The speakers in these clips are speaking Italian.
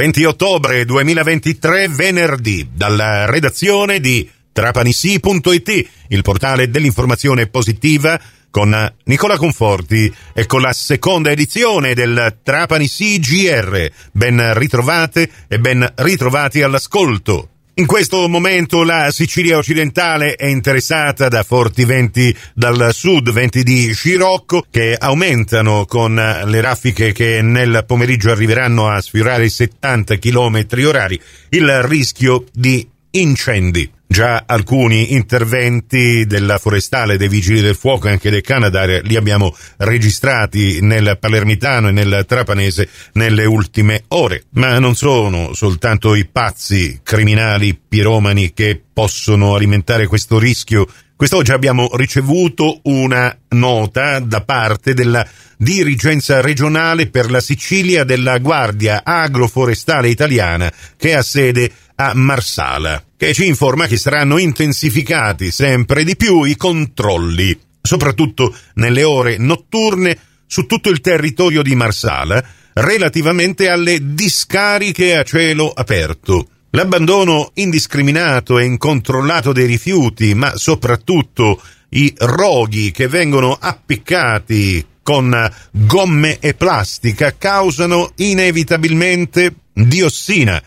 20 ottobre 2023, venerdì, dalla redazione di trapanisi.it, il portale dell'informazione positiva, con Nicola Conforti e con la seconda edizione del Trapani CGR. Ben ritrovate e ben ritrovati all'ascolto. In questo momento la Sicilia occidentale è interessata da forti venti dal sud, venti di scirocco che aumentano con le raffiche che nel pomeriggio arriveranno a sfiorare i 70 km orari, il rischio di incendi. Già alcuni interventi della forestale, dei vigili del fuoco e anche del Canada li abbiamo registrati nel palermitano e nel trapanese nelle ultime ore. Ma non sono soltanto i pazzi criminali piromani che possono alimentare questo rischio. Quest'oggi abbiamo ricevuto una nota da parte della dirigenza regionale per la Sicilia della Guardia Agroforestale Italiana che ha sede a Marsala, che ci informa che saranno intensificati sempre di più i controlli, soprattutto nelle ore notturne su tutto il territorio di Marsala, relativamente alle discariche a cielo aperto. L'abbandono indiscriminato e incontrollato dei rifiuti, ma soprattutto i roghi che vengono appiccati con gomme e plastica causano inevitabilmente diossina,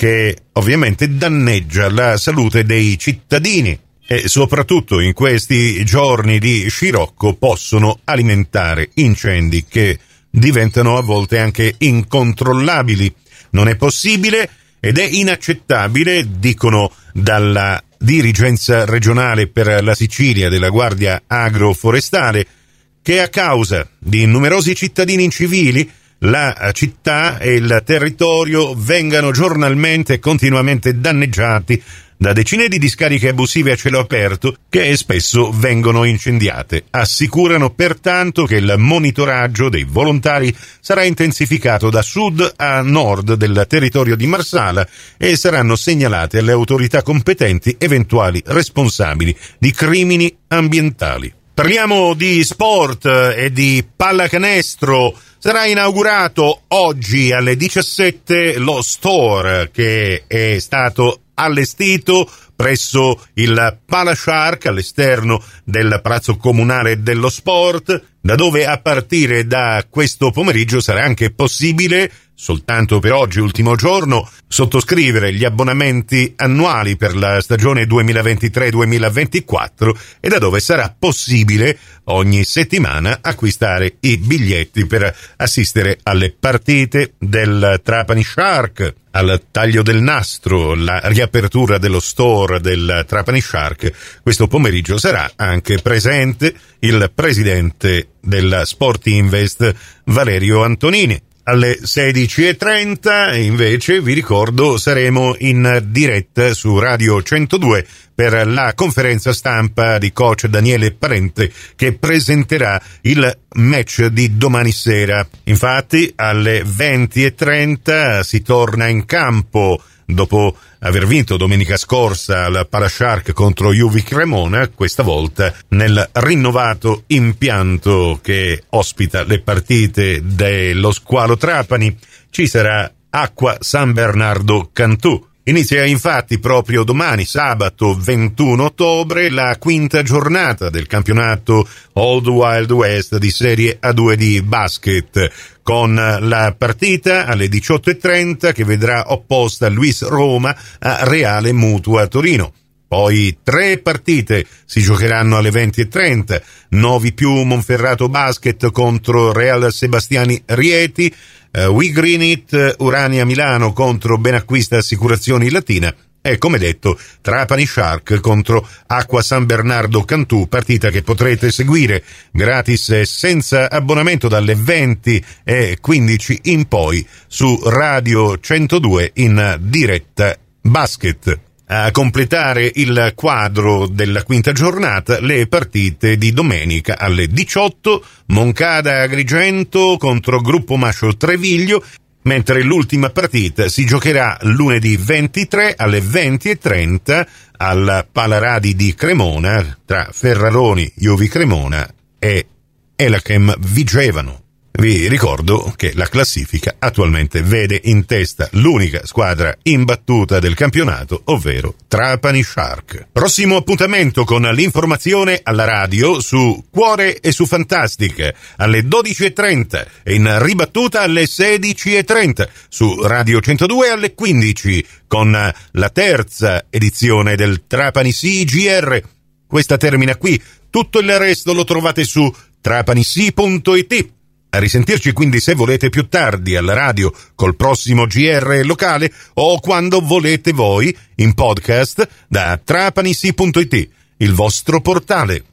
che ovviamente danneggia la salute dei cittadini e soprattutto in questi giorni di scirocco possono alimentare incendi che diventano a volte anche incontrollabili. Non è possibile ed è inaccettabile, dicono dalla dirigenza regionale per la Sicilia della Guardia Agroforestale, che a causa di numerosi cittadini incivili la città e il territorio vengano giornalmente e continuamente danneggiati da decine di discariche abusive a cielo aperto che spesso vengono incendiate. Assicurano pertanto che il monitoraggio dei volontari sarà intensificato da sud a nord del territorio di Marsala e saranno segnalate alle autorità competenti eventuali responsabili di crimini ambientali. Parliamo di sport e di pallacanestro. Sarà inaugurato oggi alle 17 lo store che è stato allestito presso il Palashark all'esterno del Palazzo Comunale dello Sport, da dove a partire da questo pomeriggio sarà anche possibile soltanto per oggi, ultimo giorno, sottoscrivere gli abbonamenti annuali per la stagione 2023-2024 e da dove sarà possibile ogni settimana acquistare i biglietti per assistere alle partite del Trapani Shark, al taglio del nastro, la riapertura dello store del Trapani Shark. Questo pomeriggio sarà anche presente il presidente del Sport Invest Valerio Antonini alle 16.30 invece vi ricordo saremo in diretta su Radio 102 per la conferenza stampa di coach Daniele Parente che presenterà il match di domani sera. Infatti alle 20.30 si torna in campo dopo aver vinto domenica scorsa al Parashark contro Juvi Cremona, questa volta nel rinnovato impianto che ospita le partite dello Squalo Trapani. Ci sarà Acqua San Bernardo Cantù. Inizia infatti proprio domani, sabato 21 ottobre, la quinta giornata del campionato Old Wild West di Serie A2 di basket, con la partita alle 18.30 che vedrà opposta Luis Roma a Reale Mutua Torino. Poi tre partite si giocheranno alle 20.30, Novi più Monferrato Basket contro Real Sebastiani Rieti, uh, We Green It Urania Milano contro Benacquista Assicurazioni Latina e come detto Trapani Shark contro Acqua San Bernardo Cantù, partita che potrete seguire gratis e senza abbonamento dalle 20 e 15 in poi su Radio 102 in diretta basket. A completare il quadro della quinta giornata le partite di domenica alle 18 Moncada Agrigento contro Gruppo Mascio Treviglio mentre l'ultima partita si giocherà lunedì 23 alle 20.30 al Palaradi di Cremona tra Ferraroni Iovi Cremona e Elachem Vigevano. Vi ricordo che la classifica attualmente vede in testa l'unica squadra imbattuta del campionato, ovvero Trapani Shark. Prossimo appuntamento con l'informazione alla radio su Cuore e su Fantastic alle 12.30 e in ribattuta alle 16.30 su Radio 102 alle 15 con la terza edizione del Trapani CGR. Questa termina qui, tutto il resto lo trovate su trapanisi.it. A risentirci quindi se volete più tardi alla radio col prossimo GR locale o quando volete voi in podcast da trapanisi.it, il vostro portale.